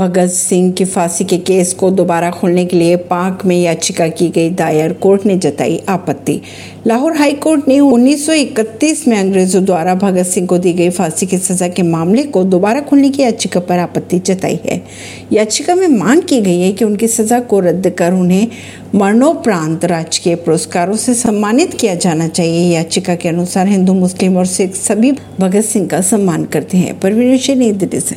भगत सिंह की फांसी के केस को दोबारा खोलने के लिए पाक में याचिका की गई दायर। कोर्ट ने जताई आपत्ति। लाहौर हाई कोर्ट ने 1931 में अंग्रेज़ों द्वारा भगत सिंह को दी गई फांसी की सजा के मामले को दोबारा खोलने की याचिका पर आपत्ति जताई है। याचिका में मांग की गई है कि उनकी सजा को रद्द कर उन्हें मरणोपरांत राजकीय पुरस्कारों से सम्मानित किया जाना चाहिए। याचिका के अनुसार हिंदू, मुस्लिम और सिख सभी भगत सिंह का सम्मान करते हैं। परवीन नई दिल्ली से।